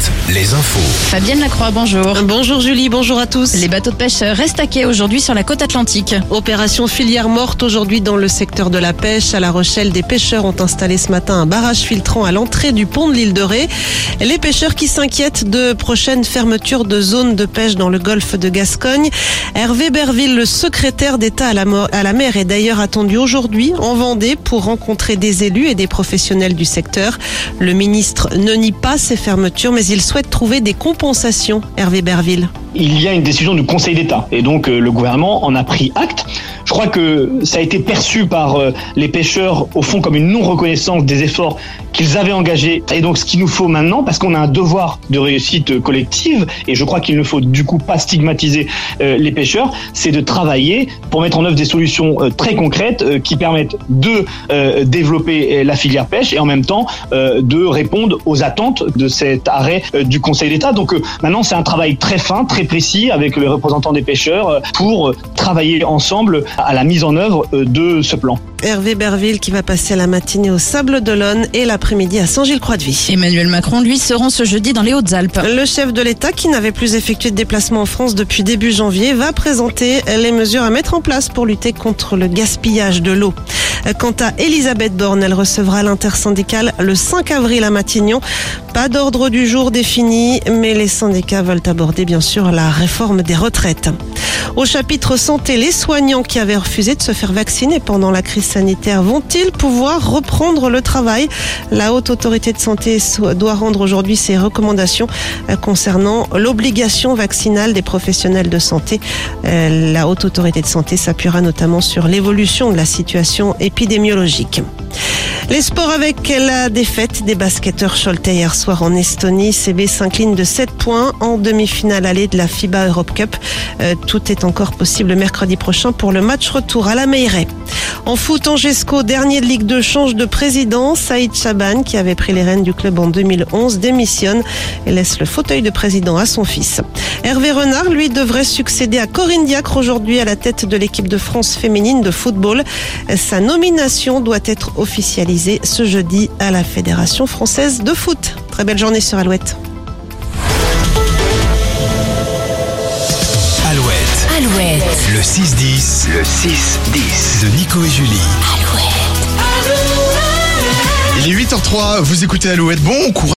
Alouette, les infos. Fabienne Lacroix, bonjour. Bonjour Julie, bonjour à tous. Les bateaux de pêche restent à quai aujourd'hui sur la côte atlantique. Opération filière morte aujourd'hui dans le secteur de la pêche. À La Rochelle, des pêcheurs ont installé ce matin un barrage filtrant à l'entrée du pont de l'île de Ré. Les pêcheurs qui s'inquiètent de prochaines fermetures de zones de pêche dans le golfe de Gascogne. Hervé Berville, le secrétaire d'État à à la mer, est d'ailleurs attendu aujourd'hui en Vendée pour rencontrer des élus et des professionnels du secteur. Le ministre ne nie pas ces fermetures, mais il souhaite trouver des compensations. Hervé Berville. il y a une décision du Conseil d'État et donc euh, le gouvernement en a pris acte. Je crois que ça a été perçu par euh, les pêcheurs au fond comme une non-reconnaissance des efforts qu'ils avaient engagés. Et donc ce qu'il nous faut maintenant, parce qu'on a un devoir de réussite collective, et je crois qu'il ne faut du coup pas stigmatiser euh, les pêcheurs, c'est de travailler pour mettre en œuvre des solutions euh, très concrètes qui permettent de développer la filière pêche et en même temps de répondre aux attentes de cet arrêt du Conseil d'État. Donc maintenant c'est un travail très fin, très précis avec les représentants des pêcheurs pour travailler ensemble à la mise en œuvre euh, de ce plan. Hervé Berville qui va passer la matinée au Sable d'Olonne et l'après-midi à Saint-Gilles-Croix-de-Vie. Emmanuel Macron, lui, se rend ce jeudi dans les Hautes-Alpes. Le chef de l'État, qui n'avait plus effectué de déplacement en France depuis début janvier, va présenter les mesures à mettre en place pour lutter contre le gaspillage de l'eau. Quant à Elisabeth Borne, elle recevra l'intersyndicale le 5 avril à Matignon. Pas d'ordre du jour défini, mais les syndicats veulent aborder bien sûr la réforme des retraites. Au chapitre santé, les soignants qui avaient refusé de se faire vacciner pendant la crise sanitaire vont-ils pouvoir reprendre le travail? La haute autorité de santé doit rendre aujourd'hui ses recommandations euh, concernant l'obligation vaccinale des professionnels de santé. Euh, La haute autorité de santé s'appuiera notamment sur l'évolution de la situation épidémiologique. Les sports avec la défaite des basketteurs Choletais hier soir en Estonie. CB s'incline de 7 points en demi-finale allée de la FIBA Europe Cup. Euh, tout est encore possible mercredi prochain pour le match retour à la Meilleray. En foot, Angesco, dernier de Ligue 2, change de président. Saïd Chaban, qui avait pris les rênes du club en 2011, démissionne et laisse le fauteuil de président à son fils. Hervé Renard, lui, devrait succéder à Corinne Diacre aujourd'hui à la tête de l'équipe de France féminine de football. Sa nomination doit être officialisée ce jeudi à la Fédération française de foot. Très belle journée sur Alouette. Le 6-10, le 6-10 de Nico et Julie. Il est 8h03, vous écoutez Alouette. Bon courage.